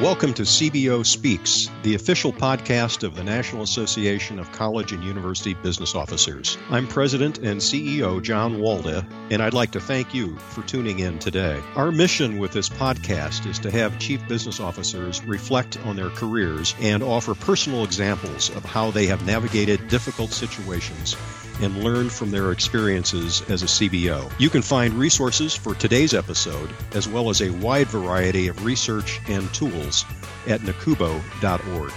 Welcome to CBO Speaks, the official podcast of the National Association of College and University Business Officers. I'm President and CEO John Walda, and I'd like to thank you for tuning in today. Our mission with this podcast is to have chief business officers reflect on their careers and offer personal examples of how they have navigated difficult situations and learn from their experiences as a CBO. You can find resources for today's episode, as well as a wide variety of research and tools at nacubo.org.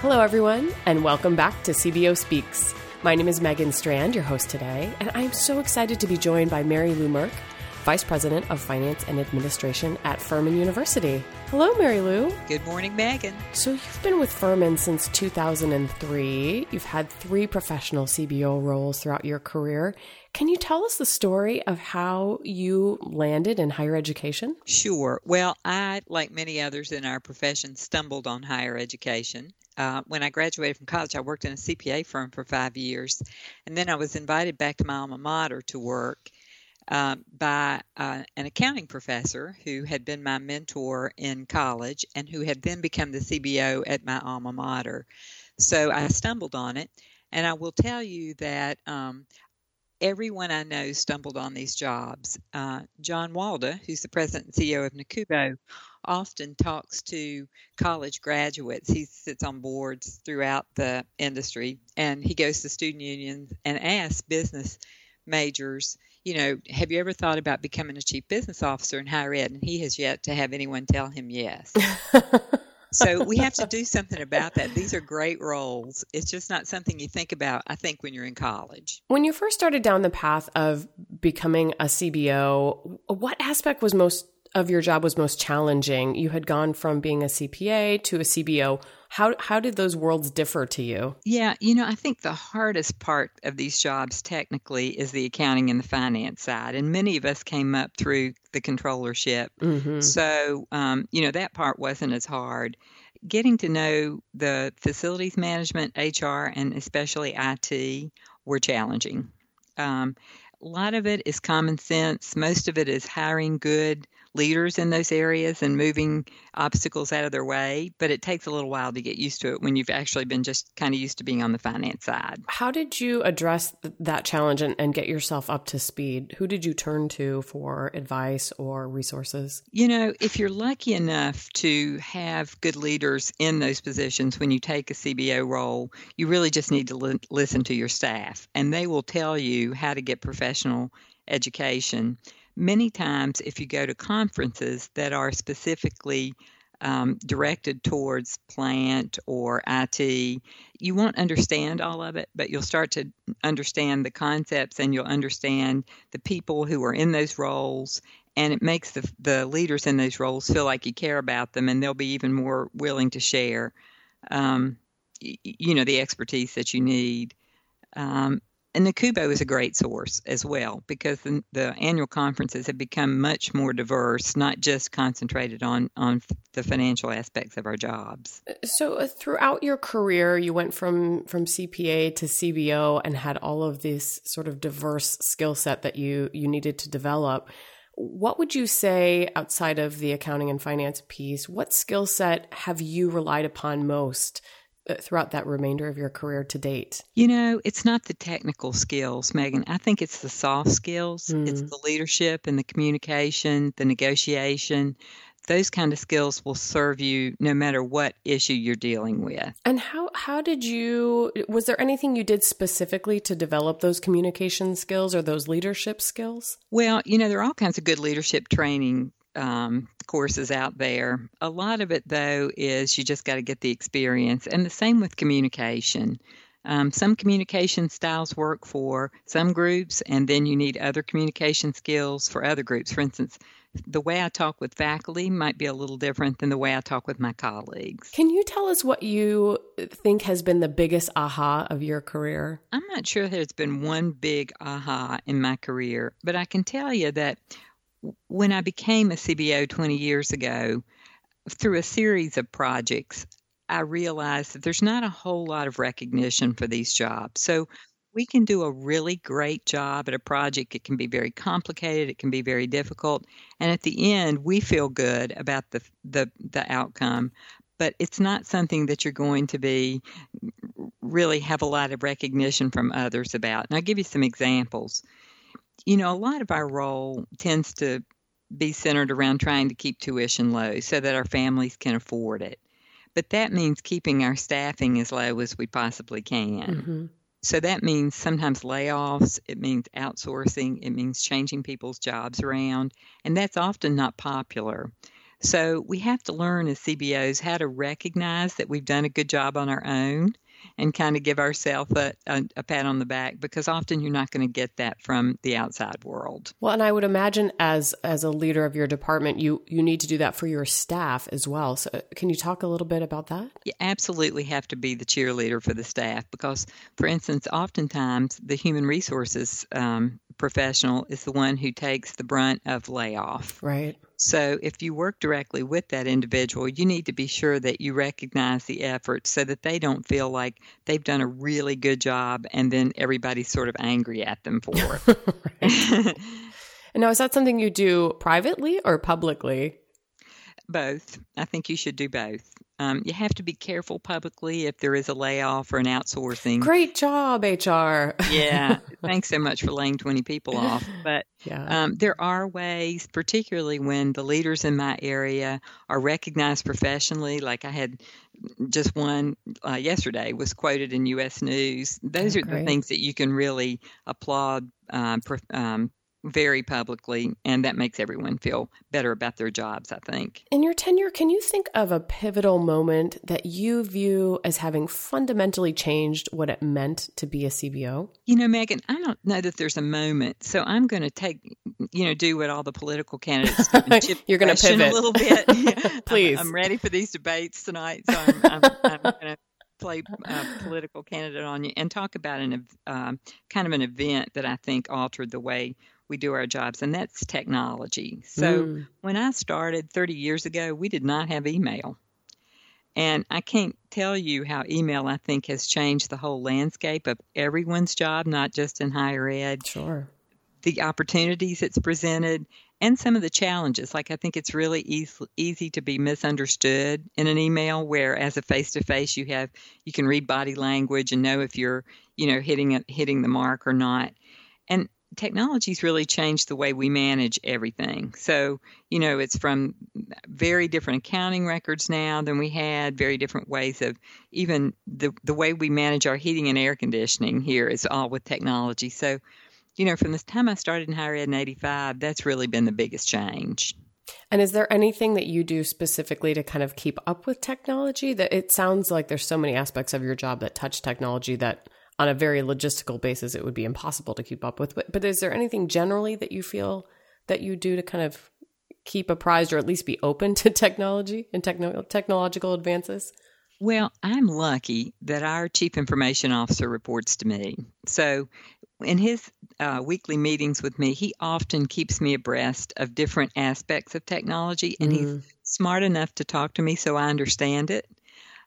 Hello, everyone, and welcome back to CBO Speaks. My name is Megan Strand, your host today, and I'm so excited to be joined by Mary Lou Merkt, Vice President of Finance and Administration at Furman University. Hello, Mary Lou. Good morning, Megan. So, you've been with Furman since 2003. You've had three professional CBO roles throughout your career. Can you tell us the story of how you landed in higher education? Sure. Well, I, like many others in our profession, stumbled on higher education. Uh, when I graduated from college, I worked in a CPA firm for five years, and then I was invited back to my alma mater to work um, by uh, an accounting professor who had been my mentor in college and who had then become the CBO at my alma mater. So I stumbled on it, and I will tell you that um, everyone I know stumbled on these jobs. Uh, John Walda, who's the president and CEO of NACUBO, often talks to college graduates. He sits on boards throughout the industry, and he goes to student unions and asks business majors you know, have you ever thought about becoming a chief business officer in higher ed? And he has yet to have anyone tell him yes. so we have to do something about that. These are great roles. It's just not something you think about, I think, when you're in college. When you first started down the path of becoming a CBO, what aspect was most of your job was most challenging? You had gone from being a CPA to a CBO. How how did those worlds differ to you? Yeah, you know, I think the hardest part of these jobs technically is the accounting and the finance side, and many of us came up through the controllership, mm-hmm. so um, you know that part wasn't as hard. Getting to know the facilities management, HR, and especially IT were challenging. Um, a lot of it is common sense. Most of it is hiring good leaders in those areas and moving obstacles out of their way, but it takes a little while to get used to it when you've actually been just kind of used to being on the finance side. How did you address that challenge and, and get yourself up to speed? Who did you turn to for advice or resources? You know, if you're lucky enough to have good leaders in those positions when you take a CBO role, you really just need to li- listen to your staff, and they will tell you how to get professional education many times if you go to conferences that are specifically um, directed towards plant or IT, you won't understand all of it, but you'll start to understand the concepts and you'll understand the people who are in those roles. And it makes the, the leaders in those roles feel like you care about them and they'll be even more willing to share, um, you know, the expertise that you need. Um, and NACUBO is a great source as well because the, the, annual conferences have become much more diverse, not just concentrated on on the financial aspects of our jobs. So uh, throughout your career, you went from from CPA to CBO and had all of this sort of diverse skill set that you you needed to develop. What would you say outside of the accounting and finance piece? What skill set have you relied upon most? Uh, throughout that remainder of your career to date? You know, it's not the technical skills, Megan. I think it's the soft skills. Mm. It's the leadership and the communication, the negotiation. Those kind of skills will serve you no matter what issue you're dealing with. And how how did you was there anything you did specifically to develop those communication skills or those leadership skills? Well, you know, there are all kinds of good leadership training um, courses out there. A lot of it, though, is you just got to get the experience, and the same with communication. Um, some communication styles work for some groups, and then you need other communication skills for other groups. For instance, the way I talk with faculty might be a little different than the way I talk with my colleagues. Can you tell us what you think has been the biggest aha of your career? I'm not sure there's been one big aha in my career, but I can tell you that when I became a CBO 20 years ago, through a series of projects, I realized that there's not a whole lot of recognition for these jobs. So we can do a really great job at a project. It can be very complicated, it can be very difficult, and at the end, we feel good about the the, the outcome. But it's not something that you're going to be really have a lot of recognition from others about. And I'll give you some examples. You know, a lot of our role tends to be centered around trying to keep tuition low so that our families can afford it. But that means keeping our staffing as low as we possibly can. Mm-hmm. So that means sometimes layoffs, it means outsourcing, it means changing people's jobs around, and that's often not popular. So we have to learn as CBOs how to recognize that we've done a good job on our own and kind of give ourselves a, a, a, pat on the back because often you're not going to get that from the outside world. Well, and I would imagine as as a leader of your department, you you need to do that for your staff as well. So, can you talk a little bit about that? You absolutely have to be the cheerleader for the staff because, for instance, oftentimes the human resources um, professional is the one who takes the brunt of layoff. Right. So, if you work directly with that individual, you need to be sure that you recognize the effort so that they don't feel like they've done a really good job and then everybody's sort of angry at them for it. and now, is that something you do privately or publicly? Both. I think you should do both. Um, you have to be careful publicly if there is a layoff or an outsourcing. Great job, HR. yeah, thanks so much for laying 20 people off. But yeah. um, there are ways, particularly when the leaders in my area are recognized professionally. Like I had just one uh, yesterday was quoted in U.S. News. Those oh, are great. the things that you can really applaud uh, um, very publicly, and that makes everyone feel better about their jobs, I think. In your tenure, can you think of a pivotal moment that you view as having fundamentally changed what it meant to be a CBO? You know, Megan, I don't know that there's a moment, so I'm going to take, you know, do what all the political candidates do. You're going to pivot a little bit. Please. I'm, I'm, ready for these debates tonight, so I'm, I'm, I'm going to play a political candidate on you and talk about an um, kind of an event that I think altered the way we do our jobs, and that's technology. So mm. when I started 30 years ago, we did not have email. And I can't tell you how email, I think, has changed the whole landscape of everyone's job, not just in higher ed. Sure. The opportunities it's presented and some of the challenges. Like, I think it's really easy, easy to be misunderstood in an email, where as a face to face, you have, you can read body language and know if you're, you know, hitting, hitting the mark or not. And technology's really changed the way we manage everything. So, you know, it's from very different accounting records now than we had, very different ways of even the the way we manage our heating and air conditioning here is all with technology. So, you know, from the time I started in higher ed in 85, that's really been the biggest change. And is there anything that you do specifically to kind of keep up with technology? That it sounds like there's so many aspects of your job that touch technology that on a very logistical basis, it would be impossible to keep up with. But, but is there anything generally that you feel that you do to kind of keep apprised or at least be open to technology and techno- technological advances? Well, I'm lucky that our chief information officer reports to me. So, in his uh, weekly meetings with me, he often keeps me abreast of different aspects of technology, and mm. he's smart enough to talk to me so I understand it.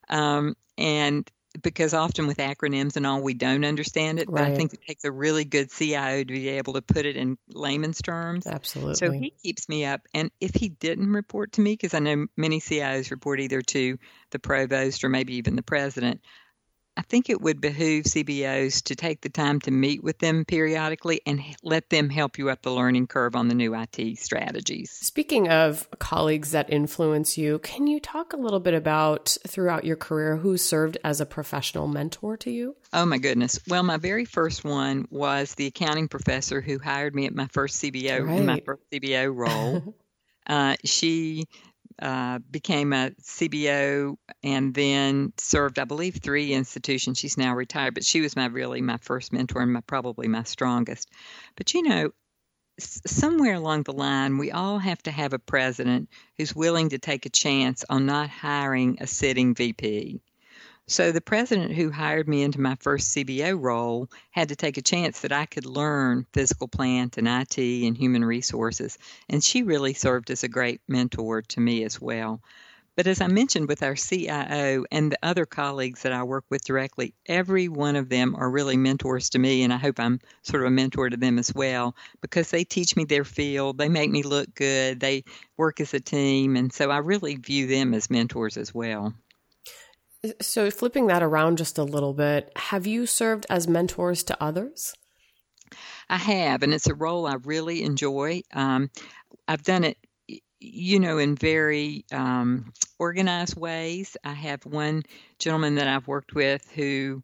Um, and because often with acronyms and all, we don't understand it. But. I think it takes a really good CIO to be able to put it in layman's terms. Absolutely. So he keeps me up. And if he didn't report to me, because I know many CIOs report either to the provost or maybe even the president, I think it would behoove CBOs to take the time to meet with them periodically and let them help you up the learning curve on the new IT strategies. Speaking of colleagues that influence you, can you talk a little bit about throughout your career who served as a professional mentor to you? Oh my goodness. Well, my very first one was the accounting professor who hired me at my first CBO right. in my first CBO role. uh, she uh, became a CBO and then served, I believe, three institutions. She's now retired, but she was my really my first mentor and my, probably my strongest. But you know, somewhere along the line, we all have to have a president who's willing to take a chance on not hiring a sitting VP. So the president who hired me into my first CBO role had to take a chance that I could learn physical plant and IT and human resources. And she really served as a great mentor to me as well. but as I mentioned with our CIO and the other colleagues that I work with directly, every one of them are really mentors to me, and I hope I'm sort of a mentor to them as well because they teach me their field, they make me look good, they work as a team, and so I really view them as mentors as well. So, flipping that around just a little bit, have you served as mentors to others? I have, and it's a role I really enjoy. Um, I've done it, you know, in very um, organized ways. I have one gentleman that I've worked with who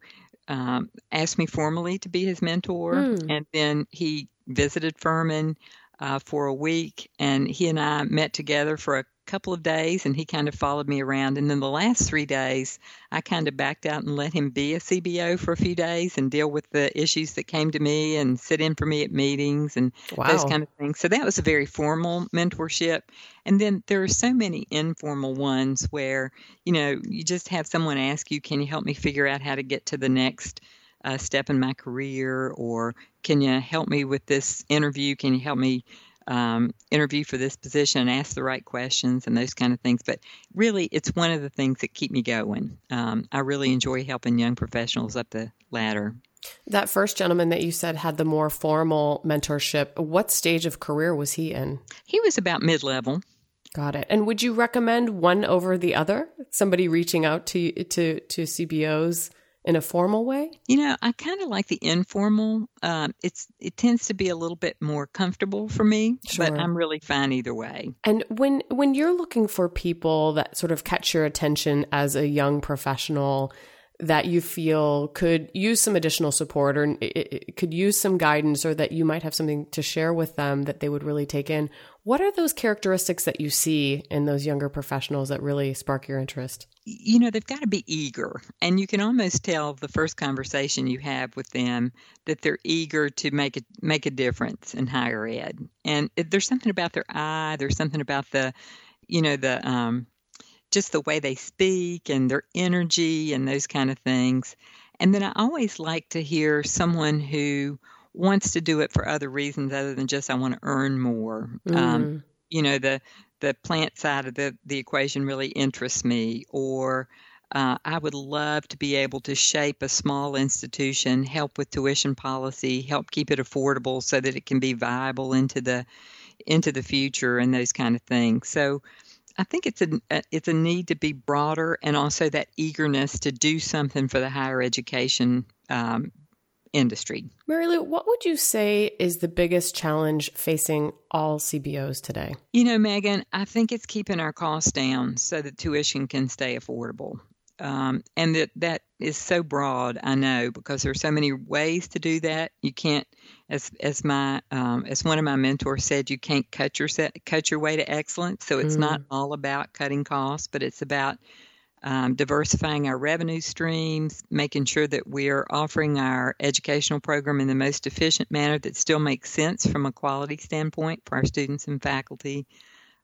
um, asked me formally to be his mentor, mm. and then he visited Furman uh, for a week, and he and I met together for a couple of days and he kind of followed me around. And then the last three days, I kind of backed out and let him be a CBO for a few days and deal with the issues that came to me and sit in for me at meetings and wow. those kind of things. So that was a very formal mentorship. And then there are so many informal ones where, you know, you just have someone ask you, can you help me figure out how to get to the next uh, step in my career? Or can you help me with this interview? Can you help me? Um, interview for this position and ask the right questions and those kind of things. But really, it's one of the things that keep me going. Um, I really enjoy helping young professionals up the ladder. That first gentleman that you said had the more formal mentorship, what stage of career was he in? He was about mid level. Got it. And would you recommend one over the other? Somebody reaching out to to to CBOs in a formal way? You know, I kind of like the informal. Um, it's it tends to be a little bit more comfortable for me, sure. but I'm really fine either way. And when when you're looking for people that sort of catch your attention as a young professional that you feel could use some additional support or could use some guidance or that you might have something to share with them that they would really take in what are those characteristics that you see in those younger professionals that really spark your interest? You know, they've got to be eager. And you can almost tell the first conversation you have with them that they're eager to make a make a difference in higher ed. And there's something about their eye, there's something about the you know, the um just the way they speak and their energy and those kind of things. And then I always like to hear someone who wants to do it for other reasons other than just I want to earn more. Um, mm. Um, you know, the the plant side of the the equation really interests me, or uh, I would love to be able to shape a small institution, help with tuition policy, help keep it affordable so that it can be viable into the into the future and those kind of things. So. I think it's a it's a need to be broader and also that eagerness to do something for the higher education um, industry. Mary Lou, what would you say is the biggest challenge facing all CBOs today? You know, Megan, I think it's keeping our costs down so that tuition can stay affordable. Um, and that that is so broad, I know, because there's so many ways to do that. You can't, as as my um, as one of my mentors said, you can't cut your set, cut your way to excellence. So it's mm. not all about cutting costs, but it's about um, diversifying our revenue streams, making sure that we're offering our educational program in the most efficient manner that still makes sense from a quality standpoint for our students and faculty.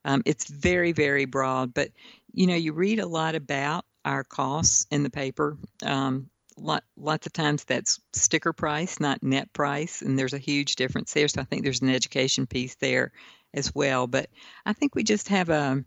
Um, it's very, very broad, but you know, you read a lot about our costs in the paper. Um, lot, lots of times that's sticker price, not net price, and there's a huge difference there. So I think there's an education piece there as well. But I think we just have a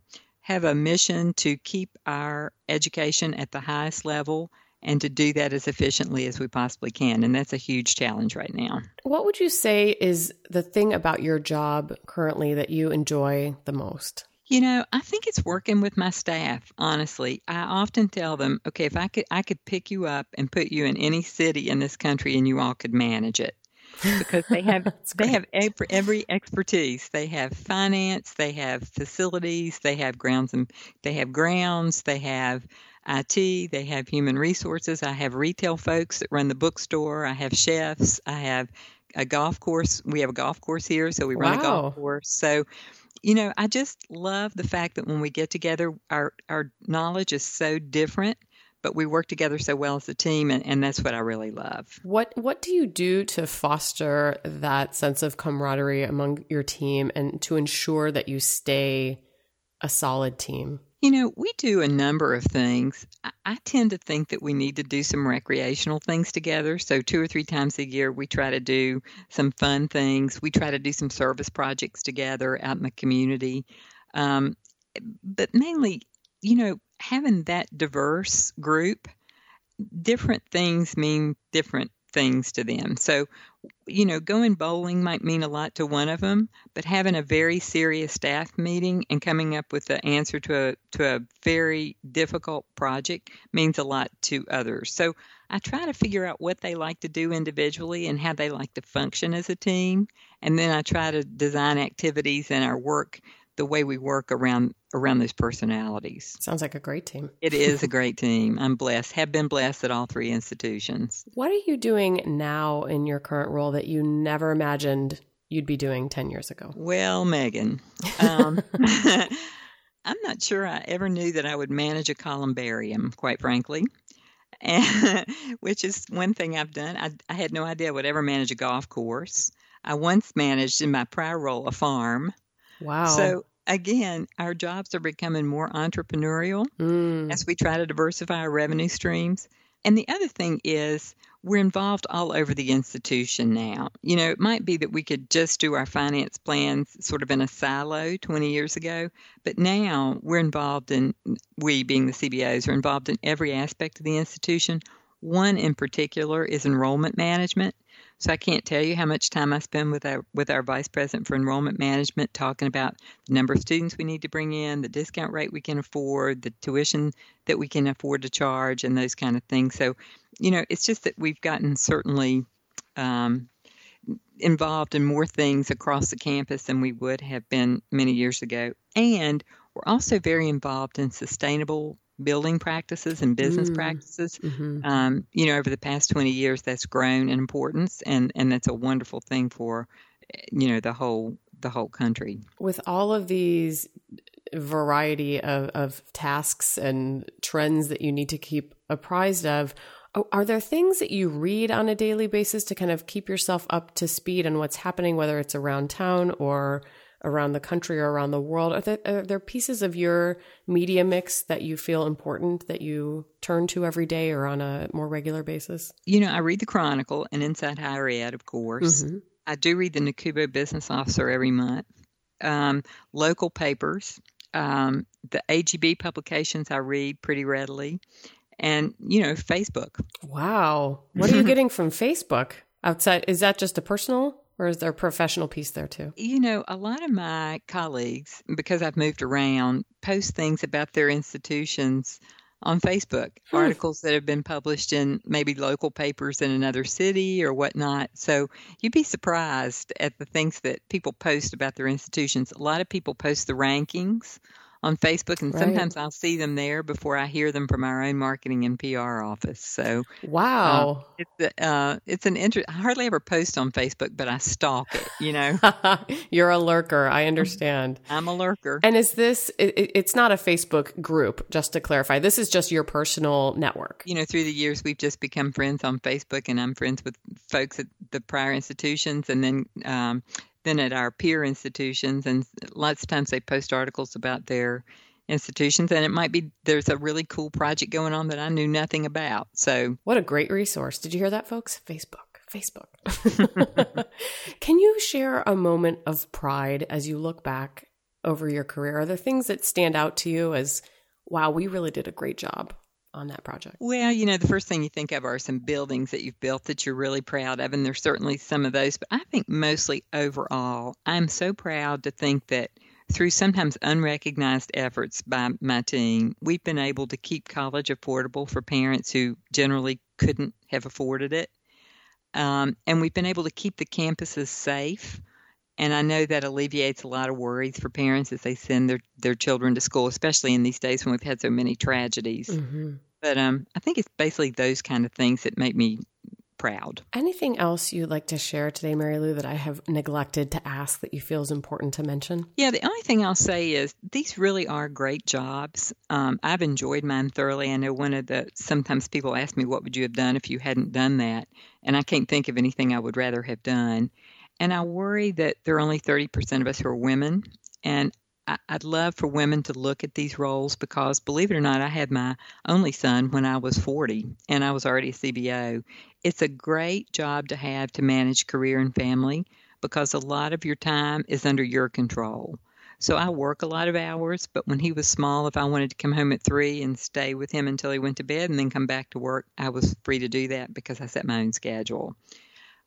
have a mission to keep our education at the highest level and to do that as efficiently as we possibly can. And that's a huge challenge right now. What would you say is the thing about your job currently that you enjoy the most? You know, I think it's working with my staff, honestly. I often tell them, okay, if I could I could pick you up and put you in any city in this country and you all could manage it because they have they have every, every expertise. They have finance, they have facilities, they have grounds and they have grounds, they have IT, they have human resources. I have retail folks that run the bookstore. I have chefs. I have a golf course. We have a golf course here, so we run wow. a golf course. So, you know, I just love the fact that when we get together, our our knowledge is so different but we work together so well as a team and, and that's what I really love. What what do you do to foster that sense of camaraderie among your team and to ensure that you stay a solid team? You know, we do a number of things. I, I tend to think that we need to do some recreational things together. So, two or three times a year, we try to do some fun things. We try to do some service projects together out in the community. Um, but mainly, you know, having that diverse group, different things mean different things to them. So, you know, going bowling might mean a lot to one of them, but having a very serious staff meeting and coming up with the answer to a to a very difficult project means a lot to others. So, I try to figure out what they like to do individually and how they like to function as a team, and then I try to design activities in our work the way we work around around those personalities. Sounds like a great team. It is a great team. I'm blessed. Have been blessed at all three institutions. What are you doing now in your current role that you never imagined you'd be doing 10 years ago? Well, Megan, um, I'm not sure I ever knew that I would manage a columbarium, quite frankly. And, which is one thing I've done. I, I had no idea I would ever manage a golf course. I once managed in my prior role a farm. Wow. So again, our jobs are becoming more entrepreneurial Mm. as we try to diversify our revenue streams. And the other thing is, we're involved all over the institution now. You know, it might be that we could just do our finance plans sort of in a silo 20 years ago, but now we're involved in, we being the CBOs, are involved in every aspect of the institution. One in particular is enrollment management. So I can't tell you how much time I spend with our with our vice president for enrollment management talking about the number of students we need to bring in, the discount rate we can afford, the tuition that we can afford to charge, and those kind of things. So, you know, it's just that we've gotten certainly um, involved in more things across the campus than we would have been many years ago, and we're also very involved in sustainable building practices and business Mm. practices. hmm Um, you know, over the past 20 years, that's grown in importance, and, and that's a wonderful thing for, you know, the whole the whole country. With all of these variety of, of tasks and trends that you need to keep apprised of, are there things that you read on a daily basis to kind of keep yourself up to speed on what's happening, whether it's around town or around the country or around the world? Are there, are there pieces of your media mix that you feel important that you turn to every day or on a more regular basis? You know, I read the Chronicle and Inside Higher Ed, of course. Mhm. I do read the NACUBO Business Officer every month. Um, local papers, um, the AGB publications I read pretty readily, and you know Facebook. Wow. What are you getting from Facebook outside? Is that just a personal or is there a professional piece there too? You know, a lot of my colleagues, because I've moved around, post things about their institutions on Facebook, Hmm. articles that have been published in maybe local papers in another city or whatnot. So you'd be surprised at the things that people post about their institutions. A lot of people post the rankings on Facebook, and Right. sometimes I'll see them there before I hear them from our own marketing and PR office. So Wow. it's uh, it's an interest. I hardly ever post on Facebook, but I stalk it. You know, You're a lurker. I understand. I'm a lurker. And is this, it- it's not a Facebook group, just to clarify. This is just your personal network. you know, through the years, we've just become friends on Facebook, and I'm friends with folks at the prior institutions, and then um, then at our peer institutions, and lots of times they post articles about their institutions, and it might be there's a really cool project going on that I knew nothing about. So What a great resource. Did you hear that, folks? Facebook. Facebook. Can you share a moment of pride as you look back over your career? Are there things that stand out to you as, wow, we really did a great job on that project? Well, you know, the first thing you think of are some buildings that you've built that you're really proud of, and there's certainly some of those. But I think mostly overall, I'm so proud to think that through sometimes unrecognized efforts by my team, we've been able to keep college affordable for parents who generally couldn't have afforded it. Um, and we've been able to keep the campuses safe. And I know that alleviates a lot of worries for parents as they send their, their children to school, especially in these days when we've had so many tragedies. Mm-hmm. But um, I think it's basically those kind of things that make me proud. Anything else you'd like to share today, Mary Lou, that I have neglected to ask that you feel is important to mention? Yeah, the only thing I'll say is these really are great jobs. Um, I've enjoyed mine thoroughly. I know one of the sometimes people ask me, "What would you have done if you hadn't done that?" And I can't think of anything I would rather have done. And I worry that there are only thirty percent of us who are women, and I, I'd love for women to look at these roles because, believe it or not, I had my only son when I was forty, and I was already a CBO. It's a great job to have to manage career and family because a lot of your time is under your control. So I work a lot of hours, but when he was small, if I wanted to come home at three and stay with him until he went to bed and then come back to work, I was free to do that because I set my own schedule.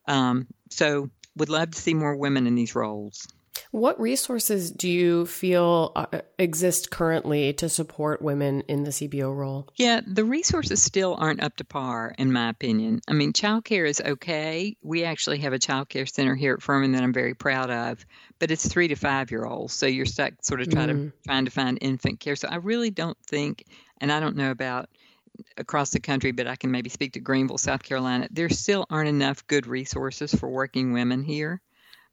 Um, so would love to see more women in these roles. What resources do you feel uh, exist currently to support women in the CBO role? Yeah, the resources still aren't up to par, in my opinion. I mean, childcare is okay. We actually have a childcare center here at Furman that I'm very proud of, but it's three to five year olds, so you're stuck sort of trying mm. to trying to find infant care. So I really don't think, and I don't know about across the country, but I can maybe speak to Greenville, South Carolina. There still aren't enough good resources for working women here.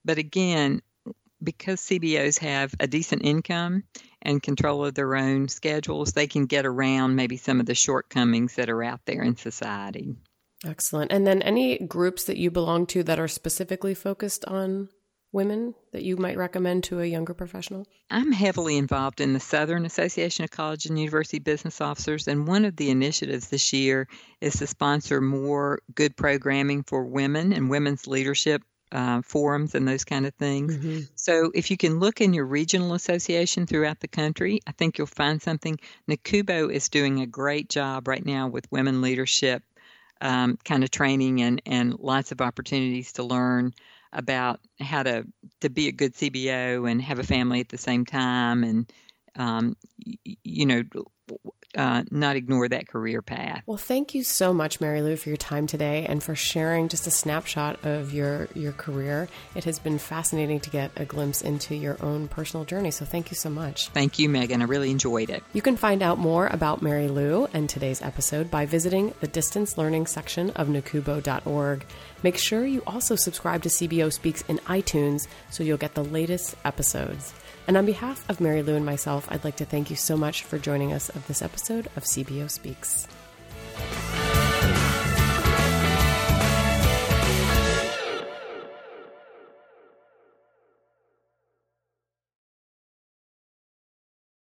But again, because CBOs have a decent income and control of their own schedules, they can get around maybe some of the shortcomings that are out there in society. Excellent. And then any groups that you belong to that are specifically focused on women that you might recommend to a younger professional? I'm heavily involved in the Southern Association of College and University Business Officers, and one of the initiatives this year is to sponsor more good programming for women and women's leadership uh, forums and those kind of things. Mm-hmm. So if you can look in your regional association throughout the country, I think you'll find something. NACUBO is doing a great job right now with women leadership um, kind of training and, and lots of opportunities to learn about how to, to be a good CBO and have a family at the same time and um, you know uh, not ignore that career path. Well, thank you so much, Mary Lou, for your time today and for sharing just a snapshot of your your career. It has been fascinating to get a glimpse into your own personal journey. So, thank you so much. Thank you, Megan. I really enjoyed it. You can find out more about Mary Lou and today's episode by visiting the distance learning section of nacubo.org. Make sure you also subscribe to CBO Speaks in iTunes so you'll get the latest episodes. And on behalf of Mary Lou and myself, I'd like to thank you so much for joining us of this episode of CBO Speaks.